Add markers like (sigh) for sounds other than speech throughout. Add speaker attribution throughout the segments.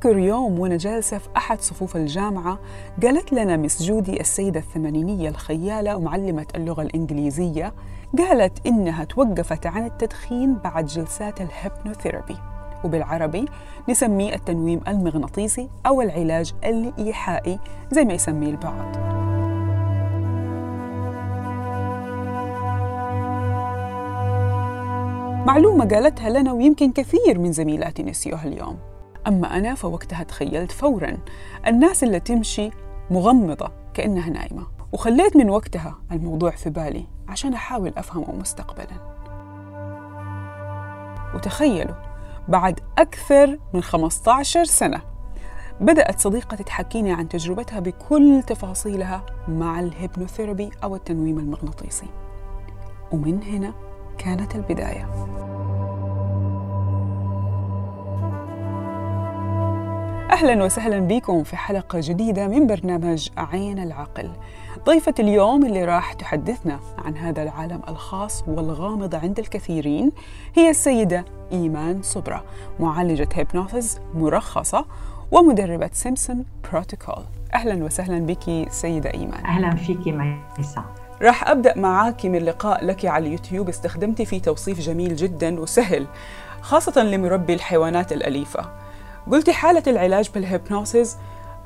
Speaker 1: أتذكر يوم وأنا جالسة في أحد صفوف الجامعة قالت لنا مس جودي السيدة الثمانينية الخيالة ومعلمة اللغة الإنجليزية قالت إنها توقفت عن التدخين بعد جلسات الهيبنوثيرابي. وبالعربي نسميه التنويم المغناطيسي أو العلاج الإيحائي زي ما يسميه البعض. معلومة قالتها لنا ويمكن كثير من زميلاتي نسيوها اليوم. أما أنا فوقتها تخيلت فوراً الناس اللي تمشي مغمضة كأنها نايمة. وخليت من وقتها الموضوع في بالي عشان أحاول أفهمه مستقبلاً. وتخيلوا بعد أكثر من 15 سنة بدأت صديقتي تحكيني عن تجربتها بكل تفاصيلها مع الهيبنوثيرابي أو التنويم المغناطيسي. ومن هنا كانت البداية. أهلا وسهلا بكم في حلقة جديدة من برنامج عين العقل. ضيفة اليوم اللي راح تحدثنا عن هذا العالم الخاص والغامض عند الكثيرين هي السيدة إيمان صبرة معالجة هيبنوثيز مرخصة ومدربة سيمسون بروتوكول. أهلا وسهلا بك سيدة إيمان.
Speaker 2: أهلا فيك ميسا.
Speaker 1: راح أبدأ معاك من لقاء لك على اليوتيوب استخدمتي فيه توصيف جميل جدا وسهل خاصة لمربي الحيوانات الأليفة. قلتي حالة العلاج بال hypnosis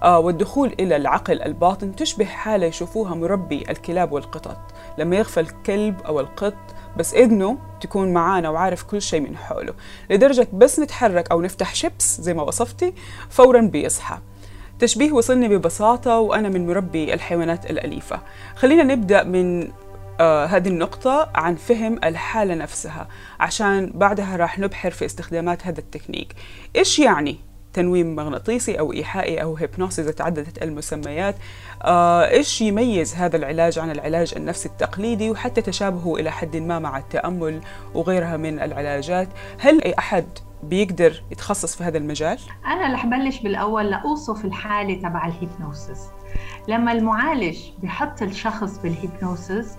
Speaker 1: آه والدخول إلى العقل الباطن تشبه حالة يشوفوها مربي الكلاب والقطط. لما يغفل الكلب أو القط بس إذنه تكون معانا وعارف كل شيء من حوله. لدرجة بس نتحرك أو نفتح شيبس زي ما وصفتي فورا بيصحى. تشبيه وصلني ببساطة وأنا من مربي الحيوانات الأليفة. خلينا نبدأ من هذه النقطة عن فهم الحالة نفسها. عشان بعدها راح نبحر في استخدامات هذا التكنيك. إيش يعني تنويم مغناطيسي أو إيحائي أو هيبنوسيس تعددت المسميات؟ آه إيش يميز هذا العلاج عن العلاج النفسي التقليدي وحتى تشابهه إلى حد ما مع التأمل وغيرها من العلاجات؟ هل أي أحد بيقدر يتخصص في هذا المجال؟
Speaker 2: أنا رح بلش بالأول. لأوصف الحالة تبع ال hypnosis. لما المعالج بحط الشخص بال hypnosis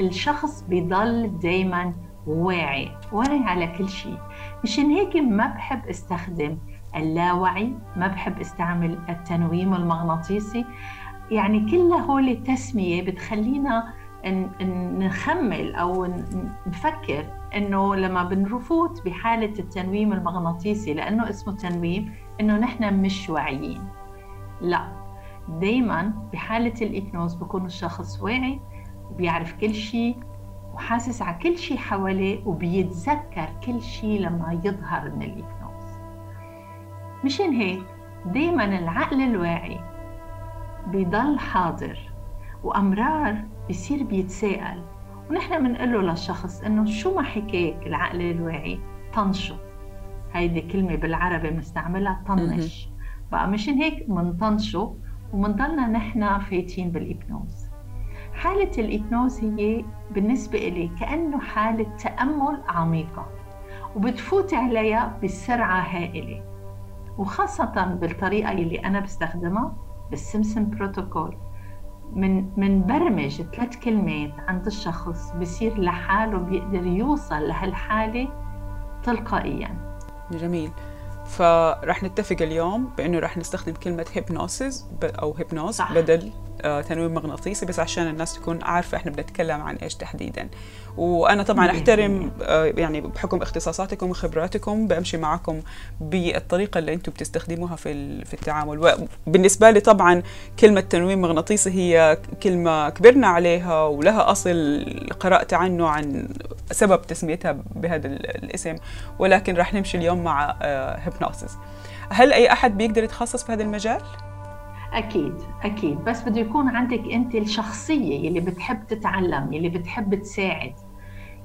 Speaker 2: الشخص بيضل دايما واعي واعي على كل شيء. مشان هيك ما بحب استخدم اللاوعي ما بحب استعمل التنويم المغناطيسي. يعني كل هول تسمية بتخلينا نخمل أو نفكر إنه لما بنفوت بحالة التنويم المغناطيسي لأنه اسمه تنويم إنه نحن مش واعيين. لا. دايما بحالة الإكنوز بكون الشخص واعي وبيعرف كل شيء وحاسس على كل شيء حواليه وبيتذكر كل شيء لما يظهر من الإكنوز. مشان هيك دايما العقل الواعي بيضل حاضر وأمرار بصير بيتساءل. ونحن بنقول له للشخص إنه شو ما حكاك العقل الواعي؟ طنشه. هيدي كلمة بالعربي بنستعملها طنش. بقى مشان هيك منطنشه ومنضلنا نحن فايتين بالإبنوز. حالة الإبنوز هي بالنسبة إلي كأنه حالة تأمل عميقة وبتفوت عليها بسرعة هائلة وخاصة بالطريقة اللي أنا بستخدمها بالسمسم بروتوكول. من من برمج ثلاث كلمات عند الشخص بصير لحاله بيقدر يوصل لهالحالة تلقائيا.
Speaker 1: جميل. فرح نتفق اليوم بإنه رح نستخدم كلمة هيبنوسيس أو هيبنوز صح. بدل تنويم مغناطيسي بس عشان الناس تكون عارفة إحنا بنتكلم عن إيش تحديدا. وأنا طبعا أحترم آه، يعني بحكم اختصاصاتكم وخبراتكم بمشي معكم بالطريقة اللي أنتم بتستخدموها في في التعامل. وبالنسبه لي طبعا كلمة تنويم مغناطيسي هي كلمة كبرنا عليها ولها أصل قرأت عنه عن سبب تسميتها بهذا الاسم ولكن راح نمشي اليوم مع هيبنوسيس آه، هل أي أحد بيقدر يتخصص في هذا المجال؟
Speaker 2: أكيد أكيد. بس بده يكون عندك أنت الشخصية اللي بتحب تتعلم اللي بتحب تساعد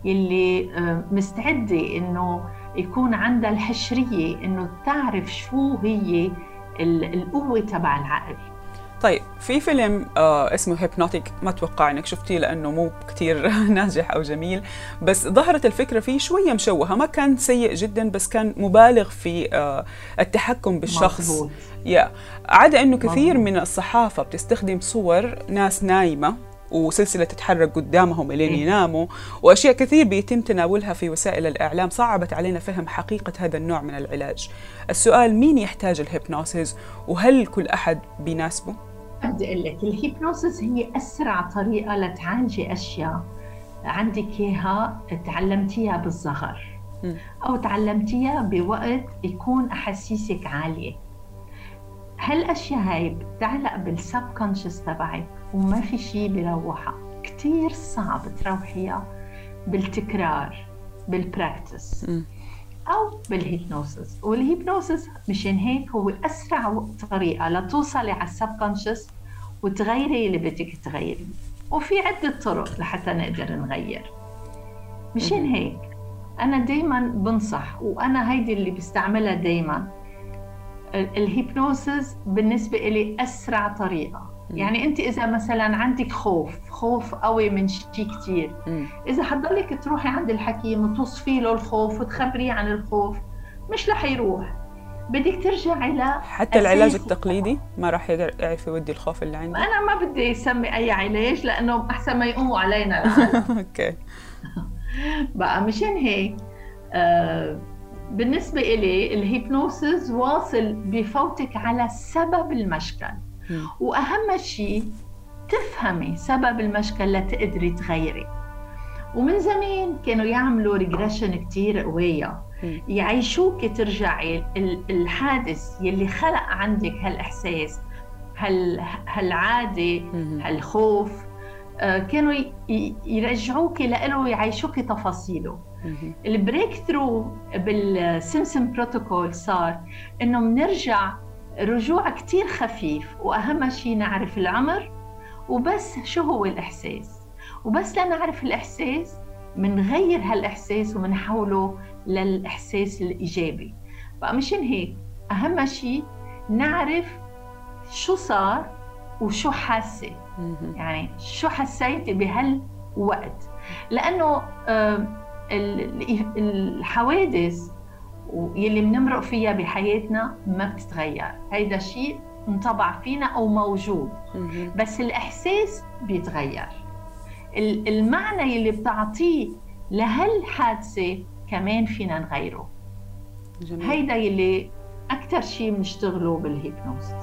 Speaker 2: يلي آه، مستعدة إنه يكون عندها الحشرية إنه تعرف شو هي القوة تبع العقل.
Speaker 1: طيب في فيلم آه اسمه هيبنوتيك ما أتوقع إنك شفتيه لأنه مو كثير (laughs) ناجح أو جميل. بس ظهرت الفكرة فيه شوية مشوهة ما كان سيء جدا بس كان مبالغ في آه التحكم بالشخص. يا عدا إنه كثير. من الصحافة بتستخدم صور ناس نايمة وسلسلة تتحرك قدامهم إلين
Speaker 2: إيه.
Speaker 1: يناموا وأشياء كثير بيتم تناولها في وسائل الإعلام صعبت علينا فهم حقيقة هذا النوع من العلاج السؤال مين يحتاج ال hypnosis وهل كل أحد بيناسبه؟
Speaker 2: بدي أقول لك ال hypnosis هي أسرع طريقة لتعالجي أشياء عندك إياها تعلمتيها بالصغر
Speaker 1: مم.
Speaker 2: أو تعلمتيها بوقت يكون أحاسيسك عالية هالأشياء هاي بتعلق بال subconscious تبعك وما في شيء بيروحها كثير صعب تروحيها بالتكرار بال
Speaker 1: practice.
Speaker 2: أو بال hypnosis وال hypnosis مشان هيك هو أسرع طريقة لتوصلي على ال subconscious وتغيري اللي بدك تغيري وفي عدة طرق لحتى نقدر نغير مشان. هيك أنا دائما بنصح وأنا هيدي اللي بستعملها دائما ال hypnosis بالنسبة لي أسرع طريقة
Speaker 1: مم.
Speaker 2: يعني أنت إذا مثلا عندك خوف خوف قوي من شيء كثير
Speaker 1: مم.
Speaker 2: إذا حضلك تروحي عند الحكيم وتوصفي له الخوف وتخبريه عن الخوف مش رح يروح بدك ترجعي ل
Speaker 1: حتى العلاج. التقليدي ما راح يقدر يعرف يودي الخوف اللي عنده
Speaker 2: أنا ما بدي أسمي أي علاج لأنه أحسن ما يقوموا علينا. (laughs)
Speaker 1: okay (laughs)
Speaker 2: بقى مشان هيك آه بالنسبة إلي ال hypnosis واصل بفوتك على سبب المشكل. وأهم شيء تفهمي سبب المشكل لتقدري تغيري ومن زمان كانوا يعملوا regression كتير قوية. يعيشوك ترجعي ال- الحادث يلي خلق عندك هالإحساس هال هالعادة. هالخوف آه، كانوا يرجعوك لإله ويعيشوك تفاصيله.
Speaker 1: ال
Speaker 2: breakthrough بال Simpson Protocol صار إنه بنرجع رجوع كتير خفيف وأهم شيء نعرف العمر وبس شو هو الإحساس؟ وبس لنعرف الإحساس منغير هالإحساس ومنحوله للإحساس الإيجابي. بقى مشان هيك أهم شيء نعرف شو صار وشو
Speaker 1: حاسة.
Speaker 2: يعني شو حسيتي بهالوقت؟ لأنه ال- الحوادث يلي بنمرق فيها بحياتنا ما بتتغير هيدا شيء انطبع فينا أو موجود. بس الإحساس بيتغير ال- المعنى يلي بتعطيه لهالحادثه كمان فينا نغيره
Speaker 1: جميل.
Speaker 2: هيدا يلي أكثر شيء بنشتغله بال hypnosis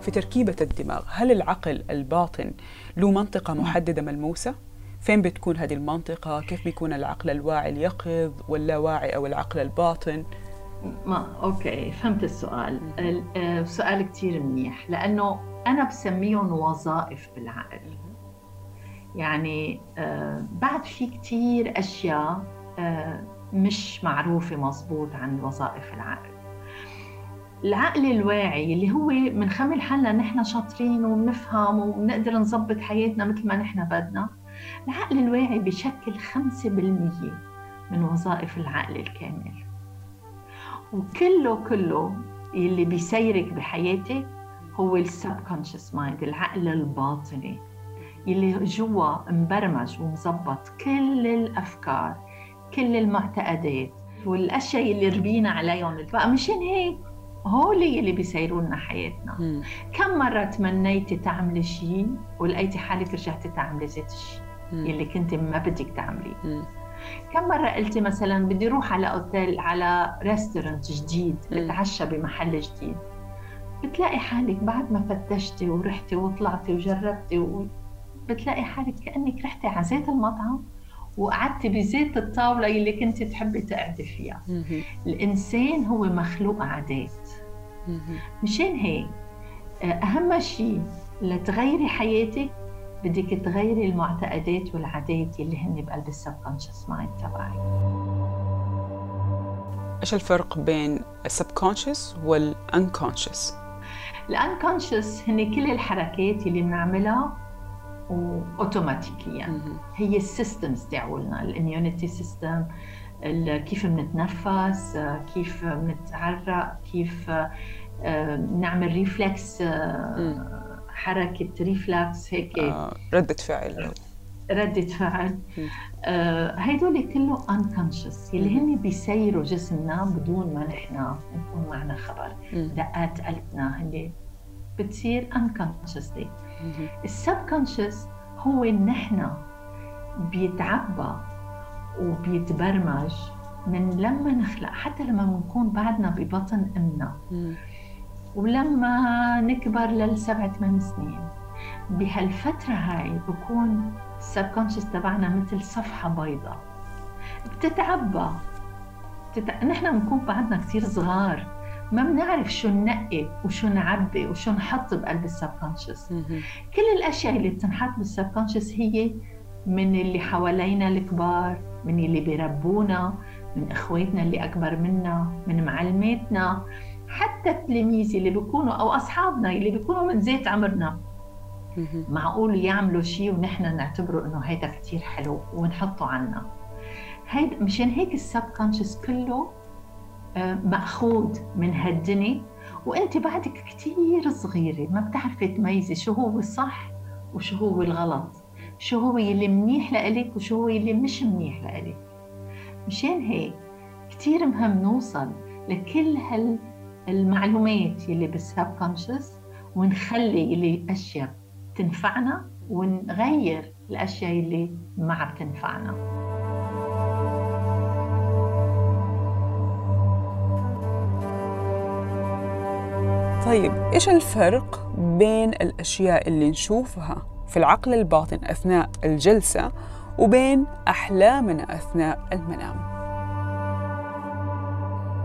Speaker 1: في تركيبة الدماغ هل العقل الباطن له منطقة محددة ملموسة؟ فين بتكون هذه المنطقة؟ كيف بيكون العقل الواعي اليقظ واللاواعي أو العقل الباطن؟
Speaker 2: ما okay فهمت السؤال ال- آه، سؤال كتير منيح لأنه أنا بسميهم وظائف بالعقل يعني آه، بعد في كتير أشياء آه، مش معروفة مزبوط عن وظائف العقل العقل الواعي اللي هو بنخمل حالنا نحن شاطرين وبنفهم وبنقدر نظبط حياتنا مثل ما نحن بدنا العقل الواعي بشكل 5% من وظائف العقل الكامل. وكله كله اللي بيسيرك بحياتك هو ال subconscious mind العقل الباطني اللي جوا مبرمج ومظبط كل الأفكار كل المعتقدات والأشياء اللي ربينا عليهم. بقى مشان هيك هول اللي بيسيروا لنا حياتنا
Speaker 1: مم.
Speaker 2: كم مرة تمنيتي تعملي شيء ولقيتي حالك رجعتي تعملي ذات الشيء. اللي كنت ما بدك تعمليه. كم مرة قلتي مثلا بدي أروح على أوتيل على restaurant جديد. أتعشى بمحل جديد بتلاقي حالك بعد ما فتشتي ورحتي وطلعتي وجربتي و... بتلاقي حالك كأنك رحتي على زيت المطعم وقعدتي بزيت الطاولة اللي كنت تحبي تقعدي فيها
Speaker 1: مم.
Speaker 2: الإنسان هو مخلوق عادات. مشان هيك أهم شيء لتغيري حياتك بدك تغيري المعتقدات والعادات اللي هن بقلب ال subconscious mind تبعك
Speaker 1: إيش الفرق بين ال subconscious
Speaker 2: وال unconscious؟ ال unconscious هن كل الحركات اللي بنعملها واوتوماتيكيا هي ال systems تاعولنا ال immunity system كيف بنتنفس آه، كيف بنتعرق كيف آه، نعمل reflex
Speaker 1: مم.
Speaker 2: حركة reflex هيك.
Speaker 1: آه، ردة فعل.
Speaker 2: ردة فعل. آه هيدول كله unconscious. اللي هن بيسيروا جسمنا بدون ما نحن نكون معنا خبر. دقات قلبنا اللي بتصير unconsciously السبكونشس هو نحن بيتعبى وبيتبرمج من لما نخلق حتى لما بنكون بعدنا ببطن أمنا. ولما نكبر للسبع ثمان سنين. بهالفترة هاي بكون السبكونشس تبعنا مثل صفحة بيضاء. بتتعبى. بتتع... نحن بنكون بعدنا كثير صغار. ما بنعرف شو ننقي وشو نعبي وشو نحط بقلب السبكونشس. كل الأشياء اللي بتنحط بالسبكونشس هي من اللي حوالينا الكبار من اللي بيربونا من إخواتنا اللي أكبر منا من معلماتنا حتى التلاميذ اللي بيكونوا أو أصحابنا اللي بيكونوا من زيت عمرنا. معقول يعملوا شيء ونحن نعتبره إنه هيدا كثير حلو ونحطه عنا. هيدا مشان هيك السبكونشس كله مأخوذ من هالدنيا. وأنت بعدك كثير صغيرة ما بتعرفي تميزي شو هو الصح وشو هو الغلط. شو هو اللي منيح لإلك وشو هو اللي مش منيح لإلك. مشان هيك كثير مهم نوصل لكل هالمعلومات اللي بالسبكونشس ونخلي اللي أشياء تنفعنا ونغير الأشياء اللي ما بتنفعنا
Speaker 1: طيب إيش الفرق بين الأشياء اللي نشوفها في العقل الباطن أثناء الجلسة وبين أحلامنا أثناء المنام؟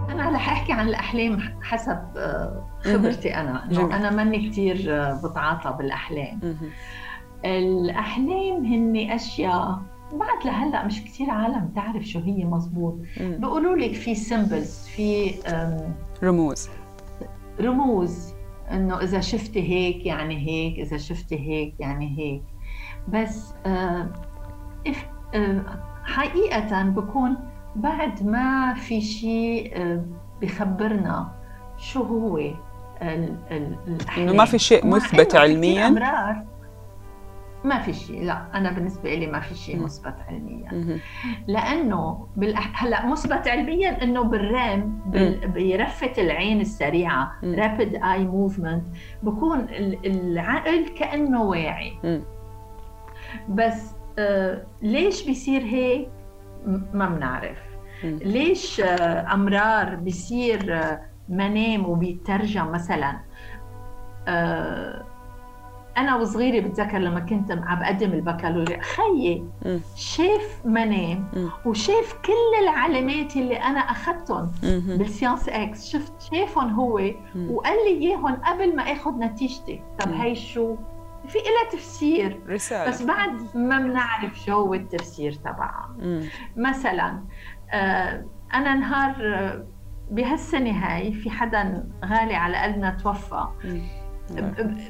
Speaker 2: أنا رح أحكي عن الأحلام حسب آه، خبرتي أنا. أنا ماني كثير آه، بتعاطى بالأحلام. الأحلام هن أشياء بعد لهلأ مش كثير عالم تعرف شو هي مزبوط. بيقولوا لك في سيمبلز في
Speaker 1: رموز.
Speaker 2: رموز إنه إذا شفتي هيك يعني هيك إذا شفتي هيك يعني هيك. بس آه آه حقيقة بكون بعد ما في شيء آه بخبرنا شو هو
Speaker 1: الأحلام. ما في شيء مثبت علميا؟
Speaker 2: ما في شيء لا أنا بالنسبة لي ما في شيء مثبت علميا. لأنه بالأح... هلأ مثبت علميا إنه بالرام بال... برفه العين السريعة رابيد اي موفمنت بكون العقل كأنه واعي. بس آه ليش بيصير هيك؟ ما بنعرف. ليش آه أمرار بيصير آه منام وبيترجم مثلا؟ آه أنا وصغيرة بتذكر لما كنت عم بقدم البكالوريا. خيي شاف منام وشاف كل العلامات اللي أنا أخذتهم بال science ex. شفت شافهم هو وقال لي إياهم قبل ما آخذ نتيجتي. طب هي شو؟ في لها تفسير. رسالة. بس بعد ما بنعرف شو هو التفسير تبعها مثلا آه أنا نهار آه، بهالسنة هاي في حدا غالي على قلبنا توفى.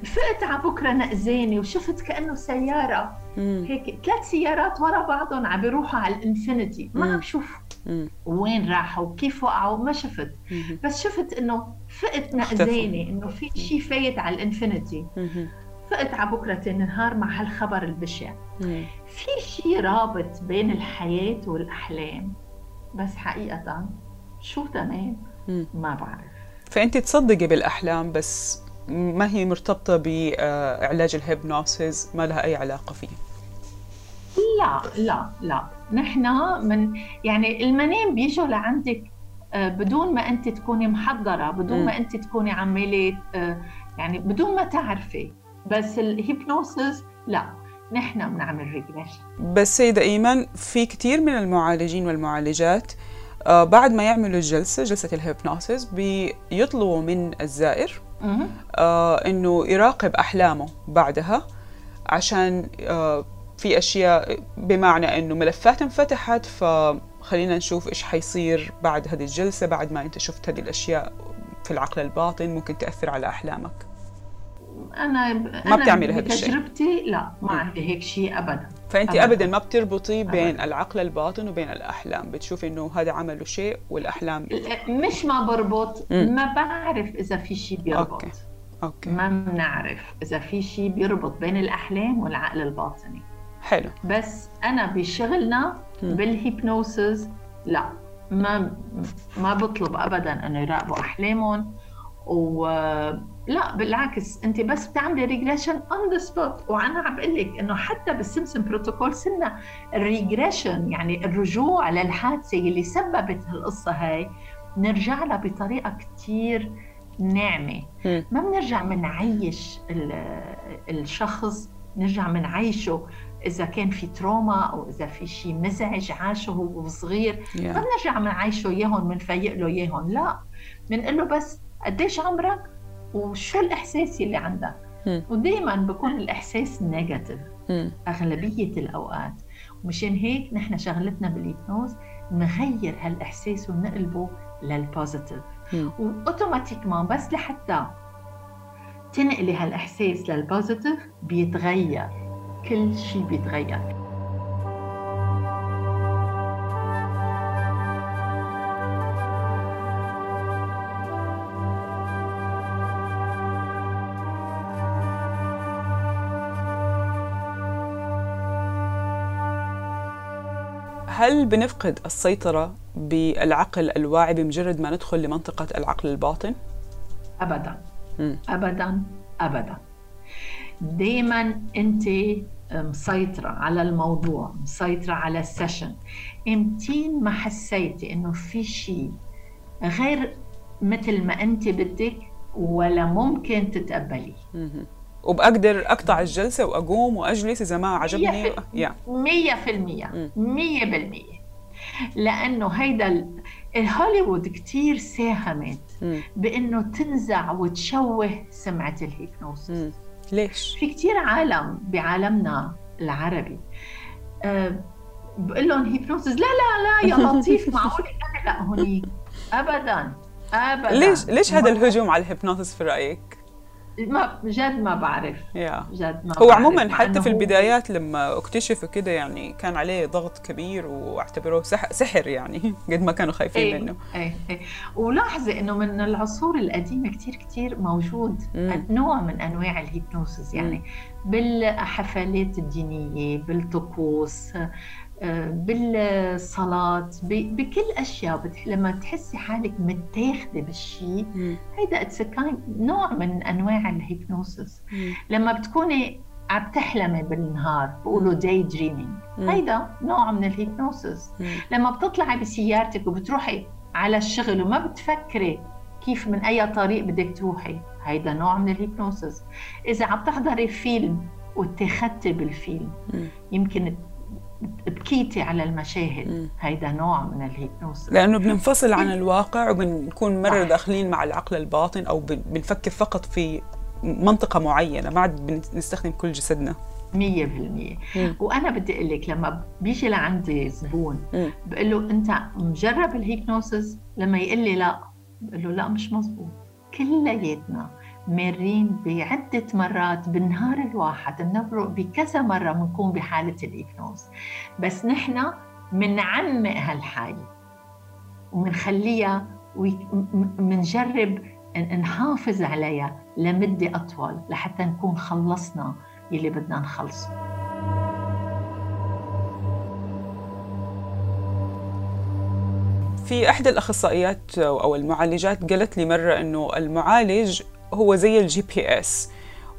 Speaker 2: فقت على بكرة نقزاني وشفت كأنه سيارة. هيك ثلاث سيارات ورا بعضهم عم بيروحوا على الإنفينيتي. ما عم شوف وين راحوا وكيف وقعوا ما شفت. بس شفت إنه فقت نقزاني إنه في شيء فايت على ال infinity. فقت على بكرة ثاني نهار مع هالخبر البشع. في شيء رابط بين الحياة والأحلام. بس حقيقة شو تمام؟ ما بعرف.
Speaker 1: فانت تصدقي بالأحلام بس ما هي مرتبطة بعلاج ال hypnosis؟ ما لها أي علاقة فيه؟
Speaker 2: لا لا لا. نحن من يعني المنام بيجوا لعندك آه، بدون ما أنت تكوني محضرة بدون م. ما أنت تكوني عماله آه، يعني بدون ما تعرفي. بس ال hypnosis لا. نحن بنعمل regression.
Speaker 1: بس سيدة إيمان في كثير من المعالجين والمعالجات آه، بعد ما يعملوا الجلسة جلسة ال hypnosis بيطلبوا من الزائر آه إنه يراقب أحلامه بعدها عشان آه في أشياء بمعنى إنه ملفات انفتحت فخلينا نشوف إيش حيصير بعد هذه الجلسة بعد ما أنت شفت هذه الأشياء في العقل الباطن ممكن تأثر على أحلامك.
Speaker 2: أنا
Speaker 1: ما بتعملي هذا الشيء.
Speaker 2: تجربتي لا ما عندي هيك شيء ابدا.
Speaker 1: فأنت ابدا, أبداً ما بتربطي بين أبداً. العقل الباطن وبين الأحلام. بتشوفي إنه هذا عمله شيء والأحلام
Speaker 2: مش ما بربط ما بعرف إذا في شيء بيربط.
Speaker 1: أوكي. okay.
Speaker 2: ما بنعرف إذا في شيء بيربط بين الأحلام والعقل الباطني.
Speaker 1: حلو.
Speaker 2: بس أنا بشغلنا بال hypnosis لا ما ما بطلب ابدا إنه يراقبوا أحلامهم. و لا بالعكس أنت بس بتعملي regression on the spot وأنا عم بقول لك إنه حتى بالسيمسون بروتوكول صرنا ال regression يعني الرجوع للحادثة اللي سببت هالقصة هاي نرجع لها بطريقة كثير ناعمة. ما بنرجع بنعيش الشخص نرجع بنعيشه إذا كان في trauma أو إذا في شيء مزعج عاشه وهو صغير. yeah. ما بنرجع بنعيشه اياهم بنفيق له اياهم لا. بنقول له بس قديش عمرك وشو الإحساس اللي عندك؟ ودائما بكون الإحساس negative أغلبية الأوقات. ومشان هيك نحن شغلتنا بال hypnose نغير هالإحساس ونقلبه لل positive و automatiquement بس لحتى تنقلي هالإحساس لل positive بيتغير. كل شيء بيتغير.
Speaker 1: هل بنفقد السيطرة بالعقل الواعي بمجرد ما ندخل لمنطقة العقل الباطن؟
Speaker 2: أبدا. م. أبدا أبدا. دائما أنت مسيطرة على الموضوع مسيطرة على السيشن. أمتين ما حسيتي إنه في شيء غير مثل ما أنت بدك ولا ممكن تتقبليه؟
Speaker 1: وبقدر أقطع الجلسة وأقوم وأجلس إذا ما عجبني.
Speaker 2: 100% 100% لأنه هيدا الهوليوود كثير ساهمت بإنه تنزع وتشوه سمعة ال hypnosis.
Speaker 1: ليش؟
Speaker 2: في كثير عالم بعالمنا العربي. أه بقول لهم hypnosis لا لا لا يا (laughs) لطيف معقول؟ لا هونيك. ابدا ابدا.
Speaker 1: ليش ليش هذا الهجوم على ال hypnosis في رأيك؟
Speaker 2: ما جد ما بعرف yeah. جد ما
Speaker 1: هو عموما حتى في البدايات لما اكتشفوا كده يعني كان عليه ضغط كبير واعتبروه سحر, سحر يعني (laughs) قد ما كانوا خايفين
Speaker 2: إيه
Speaker 1: منه
Speaker 2: إيه إيه ولاحظي إنه من العصور القديمة كثير كثير موجود مم. نوع من أنواع ال hypnosis يعني مم. بالحفلات الدينية بالطقوس بالصلاة بكل أشياء. لما تحسي حالك متاخدة بالشيء هيدا it's نوع من أنواع ال hypnosis. لما بتكوني عم تحلمي بالنهار بقولوا day dreaming هيدا نوع من ال hypnosis. لما بتطلعي بسيارتك وبتروحي على الشغل وما بتفكري كيف من أي طريق بدك تروحي هيدا نوع من ال hypnosis. إذا عم تحضري فيلم واتخذتي بالفيلم يمكن بكيتي على المشاهد. هيدا نوع من ال
Speaker 1: hypnose لأنه بننفصل عن الواقع وبنكون مرة داخلين مع العقل الباطن أو بنفكر فقط في منطقة معينة. ما عاد بنستخدم كل جسدنا.
Speaker 2: مية بالمية. وأنا بدي أقول لك لما بيجي لعندي زبون بقول له أنت مجرب الهيبنوسيس؟ لما يقول لي لا بقول له لا مش مزبوط كلياتنا مارين بعدة مرات بالنهار الواحد بنمرق بكذا مرة بنكون بحالة الإيبنوز بس نحن منعمق هالحالة ومنخليها ومنجرب نحافظ عليها لمدة أطول لحتى نكون خلصنا يلي بدنا نخلصه.
Speaker 1: في إحدى الأخصائيات أو المعالجات قالت لي مرة إنه المعالج هو زي ال GPS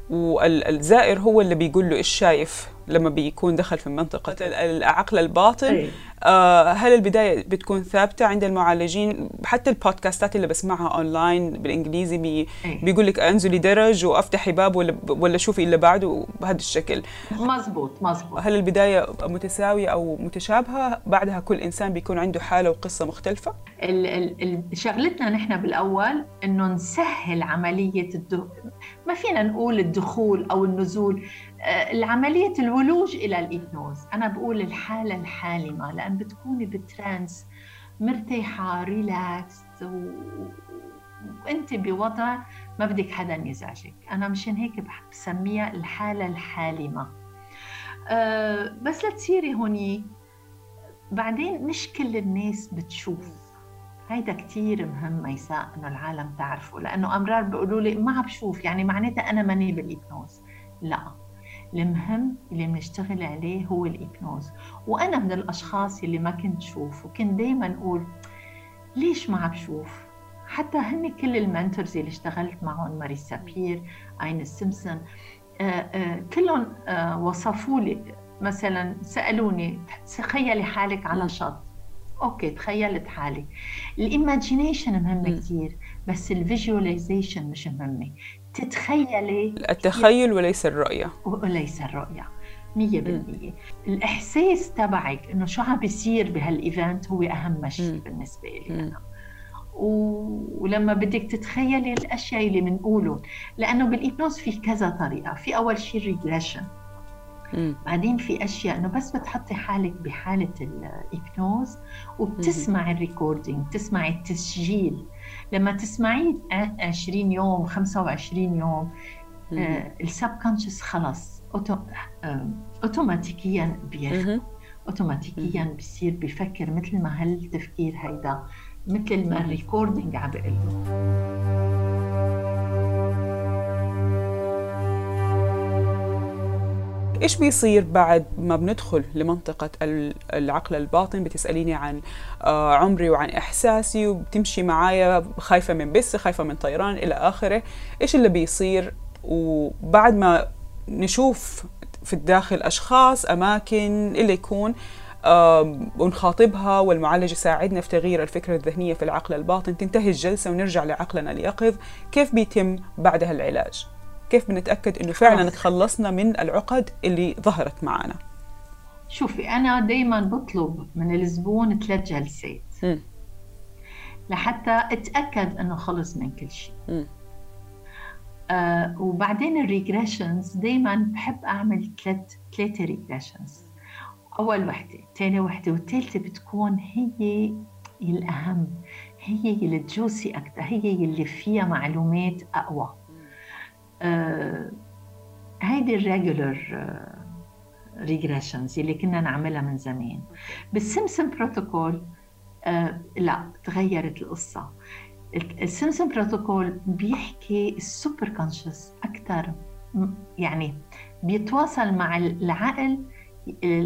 Speaker 1: والزائر هو اللي بيقول له إيش شايف؟ لما بيكون دخل في منطقة العقل الباطن أي. آه هل البداية بتكون ثابتة عند المعالجين؟ حتى البودكاستات اللي بسمعها أونلاين بالإنجليزي بي بيقول لك انزلي درج وأفتحي باب ولا, ولا شوفي اللي بعده بهذا الشكل.
Speaker 2: مزبوط مزبوط
Speaker 1: هل البداية متساوية أو متشابهة؟ بعدها كل إنسان بيكون عنده حالة وقصة مختلفة؟
Speaker 2: ال ال شغلتنا نحن بالأول إنه نسهل عملية الدخول ما فينا نقول الدخول أو النزول العملية الولوج إلى ال hypnose أنا بقول الحالة الحالمة لأن بتكوني ب trance مرتاحة relax و... وأنت بوضع ما بدك حدا يزعجك. أنا مشان هيك بسميها الحالة الحالمة. أه بس لتصيري هوني. بعدين مش كل الناس بتشوف. هيدا كتير مهم ميساء إنه العالم تعرفه لأنه أمرار بيقولوا لي ما عم بشوف. يعني معناتها أنا ماني بال hypnose لا. المهم اللي بنشتغل عليه هو ال hypnose وأنا من الأشخاص اللي ما كنت شوف وكنت دايما أقول ليش ما عم بشوف حتى هن كل ال mentors اللي اشتغلت معهم ماريسا بير آن سيمسون آه، آه، كلهم آه، وصفوا لي مثلا سألوني تخيلي حالك على شط. okay تخيلت حالي. ال imagination مهمه كثير بس ال visualization مش مهمة. تتخيلي
Speaker 1: التخيل وليس الرؤية.
Speaker 2: وليس الرؤية 100% الإحساس تبعك إنه شو عم بيصير بهال event هو أهم شيء بالنسبة لي أنا. ولما بدك تتخيلي الأشياء اللي بنقوله لأنه بال hypnose في كذا طريقة. في أول شيء regression بعدين في أشياء إنه بس بتحطي حالك بحالة ال hypnose وبتسمعي ال recording بتسمعي التسجيل. لما تسمعيه 20 يوم 25 يوم آه ال subconscious خلص آه، اوتوماتيكيا بياخذ اوتوماتيكيا بصير بفكر مثل ما هالتفكير هيدا مثل ما ال recording عم بقول له.
Speaker 1: إيش بيصير بعد ما بندخل لمنطقة العقل الباطن؟ بتسأليني عن آه، عمري وعن إحساسي وبتمشي معايا خايفة من بس خايفة من طيران إلى آخره. إيش اللي بيصير؟ وبعد ما نشوف في الداخل أشخاص أماكن اللي يكون ونخاطبها والمعالج يساعدنا في تغيير الفكرة الذهنية في العقل الباطن. تنتهي الجلسة ونرجع لعقلنا اليقظ. كيف بيتم بعدها العلاج كيف بنتأكد أنه فعلا تخلصنا من العقد اللي ظهرت معنا؟
Speaker 2: شوفي أنا دايما بطلب من الزبون ثلاث جلسات م. لحتى أتأكد أنه خلص من كل شيء. آه وبعدين ال regressions دايما بحب أعمل ثلاث ثلاثة regressions. أول وحدة ثاني وحدة والثالثة بتكون هي الأهم هي اللي تجوسي أكثر هي اللي فيها معلومات أقوى. آه هيدي ال regular regressions اللي كنا نعملها من زمان. بال Simpson Protocol آه لا تغيرت القصة. ال Simpson Protocol بيحكي ال superconscious أكثر يعني بيتواصل مع العقل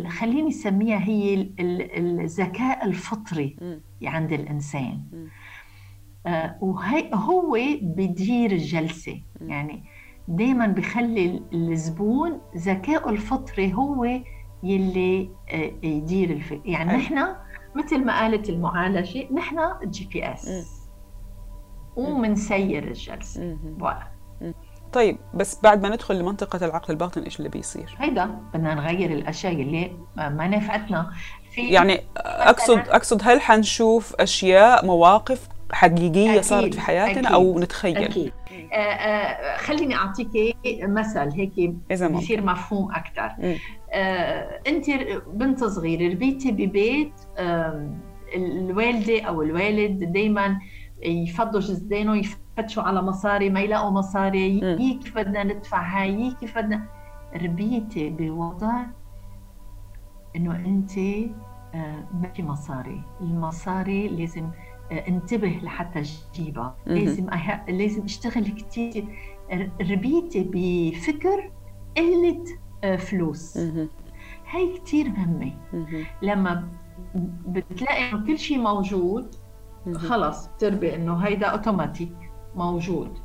Speaker 2: خليني أسميها هي الذكاء الفطري عند الإنسان. آه وهي هو بدير الجلسة. يعني دائما بخلي الزبون ذكائه الفطري هو يلي آه يدير الف... يعني نحن مثل ما قالت المعالجة نحن GPS ومنسير الجلسة.
Speaker 1: voilà. طيب بس بعد ما ندخل لمنطقة العقل الباطن إيش اللي بيصير؟
Speaker 2: هيدا بدنا نغير الأشياء اللي ما نفعتنا.
Speaker 1: في يعني اقصد أقصد هل حنشوف أشياء مواقف حقيقية أكيد. صارت في حياتنا أكيد. أو نتخيل؟ أكيد
Speaker 2: آه آه خليني أعطيك مثل هيك بصير مفهوم أكثر آه أنت بنت صغيرة ربيتي ببيت آه الوالدة أو الوالد دائما يفضوا جزدانه يفتشوا على مصاري ما يلاقوا مصاري يي كيف بدنا ندفع هاي كيف بدنا ربيتي بوضع إنه أنت آه، ما في مصاري المصاري لازم انتبه لحتى تجيبها لازم لازم أشتغل كثير ربيتي بفكر قلة آه، فلوس. هاي كثير مهمة. لما بتلاقي إنه كل شيء موجود خلص بتربي إنه هيدا أوتوماتيك موجود.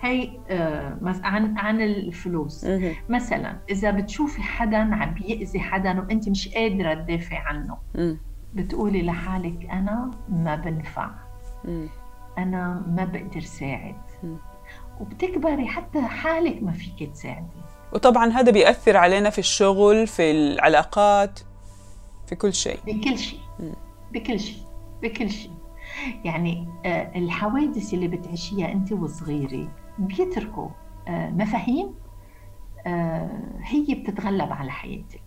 Speaker 2: هي آه عن عن الفلوس. مثلا إذا بتشوفي حدا عم بيأذي حدا وإنت مش قادرة تدافعي عنه بتقولي لحالك أنا ما بنفع. أنا ما بقدر ساعد. وبتكبري حتى حالك ما فيك تساعدي.
Speaker 1: وطبعا هذا بيأثر علينا في الشغل في العلاقات في كل شيء.
Speaker 2: بكل شيء. بكل شيء. بكل شيء. يعني آه، الحوادث اللي بتعيشيها أنت وصغيرة بيتركوا آه، مفاهيم آه، هي بتتغلب على حياتك.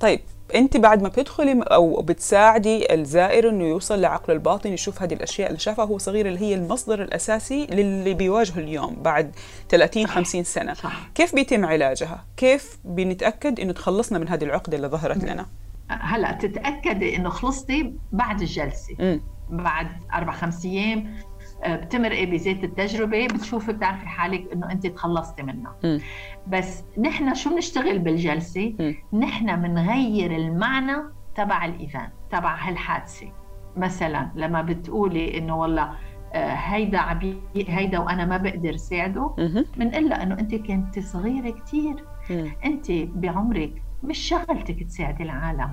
Speaker 1: طيب انت بعد ما بتدخلي أو بتساعدي الزائر انه يوصل لعقله الباطن يشوف هذه الأشياء اللي شافها هو صغير اللي هي المصدر الأساسي للي بيواجهه اليوم بعد 30 50 سنة. صح. كيف بيتم علاجها؟ كيف بنتأكد إنه تخلصنا من هذه العقدة اللي ظهرت لنا؟
Speaker 2: هلا تتأكدي إنه خلصتي بعد الجلسة. م. بعد أربع خمس أيام بتمرقي بزيت التجربة بتشوفي بتعرفي حالك إنه انت تخلصتي منها
Speaker 1: م.
Speaker 2: بس نحن شو بنشتغل بالجلسة
Speaker 1: م.
Speaker 2: نحن بنغير المعنى تبع الإيفنت تبع هالحادثة مثلا لما بتقولي إنه والله آه، هيدا عبي هيدا وأنا ما بقدر ساعده. بنقول لها إنه أنت كنت صغيرة كثير. أنت بعمرك مش شغلتك تساعدي العالم.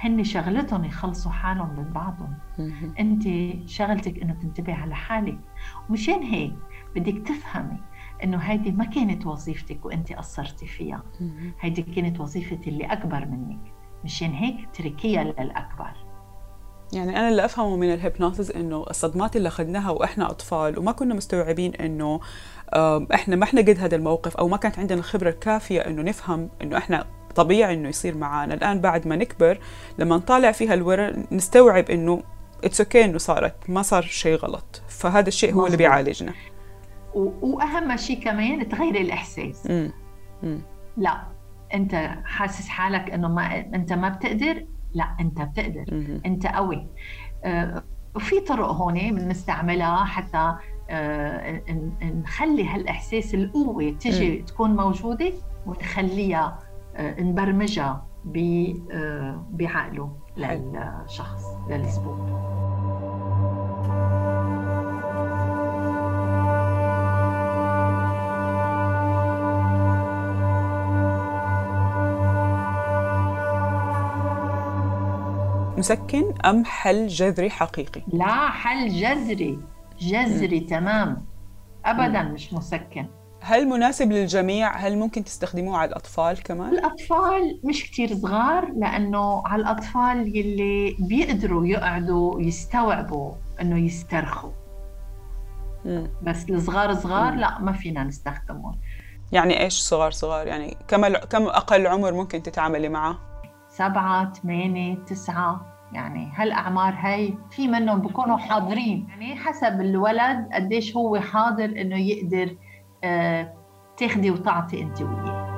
Speaker 2: هن شغلتهم يخلصوا حالهم من بعضهم. انت شغلتك انه تنتبهي على حالك. ومشان هيك بدك تفهمي انه هيدي ما كانت وظيفتك وانت قصرتي فيها. هيدي كانت وظيفة اللي أكبر منك. مشان هيك تركيها للأكبر.
Speaker 1: يعني أنا اللي أفهمه من الهيبنوسيس إنه الصدمات اللي أخذناها وإحنا أطفال وما كنا مستوعبين إنه آم، إحنا ما إحنا قد هذا الموقف أو ما كانت عندنا الخبرة الكافية إنه نفهم إنه إحنا طبيعي إنه يصير معانا الآن بعد ما نكبر لما نطالع فيها الورق نستوعب إنه it's okay إنه صارت ما صار شيء غلط فهذا الشيء هو اللي. بيعالجنا
Speaker 2: و- وأهم شيء كمان تغيري الإحساس
Speaker 1: مم. مم.
Speaker 2: لا أنت حاسس حالك إنه ما أنت ما بتقدر لا أنت بتقدر
Speaker 1: مهم.
Speaker 2: أنت قوي آه، وفي طرق هون بنستعملها حتى آه، نخلي هالإحساس القوة تجي تكون موجودة ونخليها آه، نبرمجها ب- آه، بعقله للشخص للزبون
Speaker 1: مسكن أم حل جذري حقيقي؟
Speaker 2: لا حل جذري. جذري تمام. ابدا مش مسكن.
Speaker 1: هل مناسب للجميع؟ هل ممكن تستخدموه على الأطفال كمان؟
Speaker 2: الأطفال مش كتير صغار لأنه على الأطفال يلي بيقدروا يقعدوا يستوعبوا إنه يسترخوا.
Speaker 1: مم.
Speaker 2: بس الصغار صغار
Speaker 1: مم.
Speaker 2: لا ما فينا نستخدمهم.
Speaker 1: يعني إيش صغار صغار؟ يعني كم كم أقل عمر ممكن تتعاملي معه؟
Speaker 2: سبعة ثمانية تسعة. يعني هالأعمار هاي في منهم بيكونوا حاضرين. يعني حسب الولد قديش هو حاضر إنه يقدر تاخدي وتعطي أنت وياه.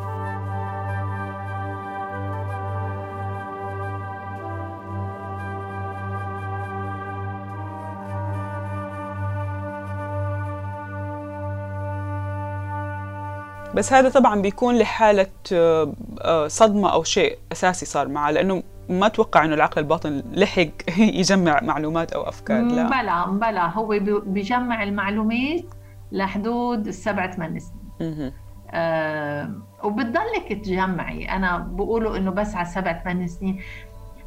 Speaker 1: بس هذا طبعا بيكون لحالة آه، آه، صدمة أو شيء أساسي صار معه لأنه ما أتوقع إنه العقل الباطن لحق (laughs) يجمع معلومات أو أفكار لا.
Speaker 2: بلا بلا هو بي- بيجمع المعلومات لحدود السبع ثمان سنين. آه وبتضلك تجمعي. أنا بقولوا إنه بس على سبع ثمان سنين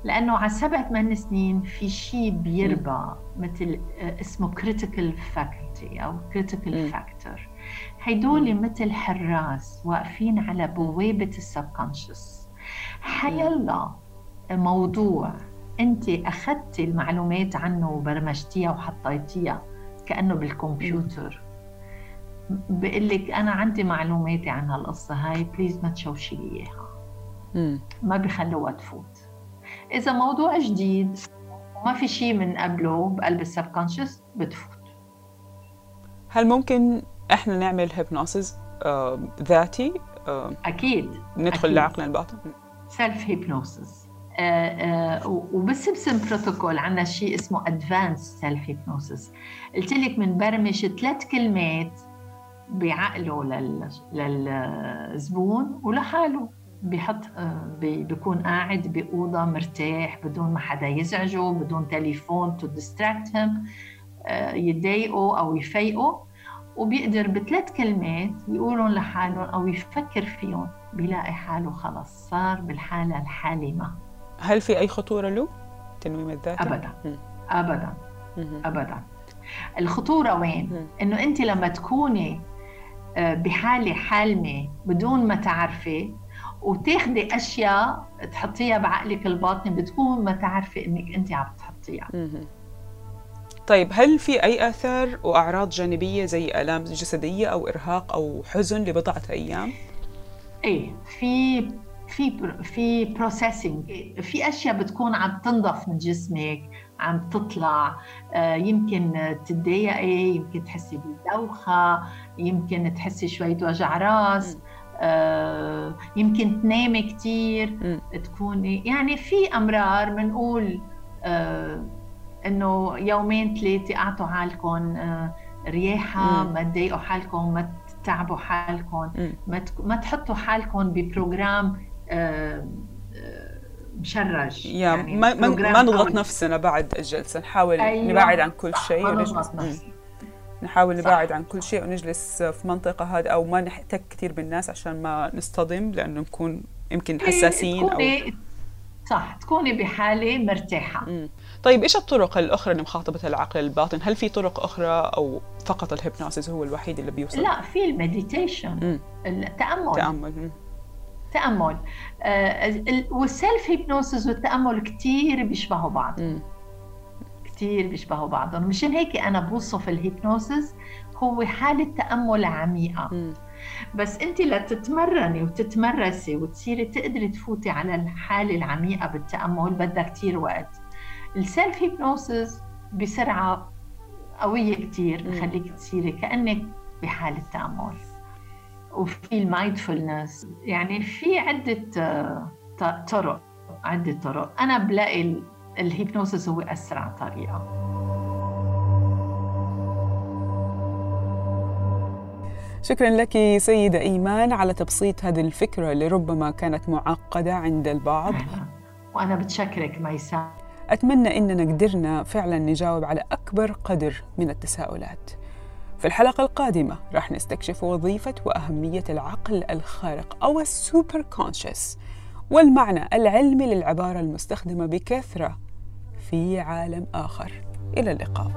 Speaker 2: لأنه على سبع ثمان سنين في شيء بيربى مثل آه، اسمه critical faculty أو critical
Speaker 1: مم.
Speaker 2: factor. هيدول مثل حراس واقفين على بوابة السبكونشس حيلا موضوع أنت أخذتي المعلومات عنه وبرمجتيها وحطيتيها كأنه بالكمبيوتر. بقول لك أنا عندي معلوماتي عن هالقصة هاي please ما تشوشي لي
Speaker 1: إياها.
Speaker 2: ما بخلوها تفوت. إذا موضوع جديد وما في شيء من قبله بقلب ال subconscious بتفوت.
Speaker 1: هل ممكن إحنا نعمل hypnosis آه، ذاتي؟ آه،
Speaker 2: أكيد.
Speaker 1: ندخل
Speaker 2: أكيد.
Speaker 1: لعقلنا الباطن.
Speaker 2: self hypnosis وبال Simpson Protocol عندنا شيء اسمه advanced self hypnosis قلت لك بنبرمج ثلاث كلمات بعقله لل... للزبون ولحاله. بيحط آه، بي- بيكون قاعد بأوضة مرتاح بدون ما حدا يزعجه بدون تليفون to distract him يضايقه أو يفيقه. وبيقدر بثلاث كلمات يقولهم لحالهم أو يفكر فيهم بيلاقي حاله خلص. صار بالحالة الحالمة.
Speaker 1: هل في أي خطورة له التنويم الذاتي؟
Speaker 2: أبدا.
Speaker 1: مم.
Speaker 2: أبدا.
Speaker 1: مهم.
Speaker 2: ابدا. الخطورة وين؟
Speaker 1: مم.
Speaker 2: إنه أنت لما تكوني آه، بحالة حالمة بدون ما تعرفي وتاخدي أشياء تحطيها بعقلك الباطني بدون ما تعرفي إنك أنت عم تحطيها.
Speaker 1: طيب هل في أي آثار وأعراض جانبية زي آلام جسدية أو إرهاق أو حزن لبضعة أيام؟
Speaker 2: إيه في في في بروسيسنج في أشياء بتكون عم تنضف من جسمك عم تطلع آه، يمكن تتضايقي يمكن تحسي بدوخة يمكن تحسي شوية وجع راس. آه، يمكن تنامي كثير. تكوني يعني في أمرار بنقول آه، إنه يومين ثلاثة أعطوا حالكم آه، رياحة ما تضايقوا حالكم ما تتعبوا حالكم ما ما تحطوا حالكم ببروجرام آه، مشرج
Speaker 1: يعني ما ما نضغط نفسنا بعد الجلسه نحاول أيوة. نبعد عن كل شيء ونجلس نحاول نبعد عن كل شيء ونجلس في منطقة هذه أو ما نحتك كثير بالناس عشان ما نصطدم لأنه نكون يمكن إيه، حساسين أو
Speaker 2: صح تكوني بحالة مرتاحة مم.
Speaker 1: طيب إيش الطرق الأخرى لمخاطبة العقل الباطن؟ هل في طرق أخرى أو فقط ال hypnosis هو الوحيد اللي بيوصل؟
Speaker 2: لا في ال meditation التأمل
Speaker 1: تأمل
Speaker 2: تأمل آه وال self hypnosis والتأمل كثير بيشبهوا بعض مم. كثير بيشبهوا بعضهم. مشان هيك أنا بوصف ال hypnosis هو حالة تأمل عميقة. مم. بس أنت لتتمرني وتتمرسي وتصيري تقدري تفوتي على الحالة العميقة بالتأمل بدها كثير وقت. ال self hypnosis بسرعة قوية كثير بخليك تصيري كأنك بحالة تأمل. وفي ال mindfulness يعني في عدة آه، طرق عدة طرق. أنا بلاقي ال hypnosis هو أسرع طريقة.
Speaker 1: شكرا لك سيدة إيمان على تبسيط هذه الفكرة اللي ربما كانت معقدة عند البعض.
Speaker 2: وأنا بتشكرك ميساء
Speaker 1: أتمنى إننا قدرنا فعلا نجاوب على أكبر قدر من التساؤلات. في الحلقة القادمة راح نستكشف وظيفة وأهمية العقل الخارق أو السوبر كونشس والمعنى العلمي للعبارة المستخدمة بكثرة في عالم آخر. إلى اللقاء.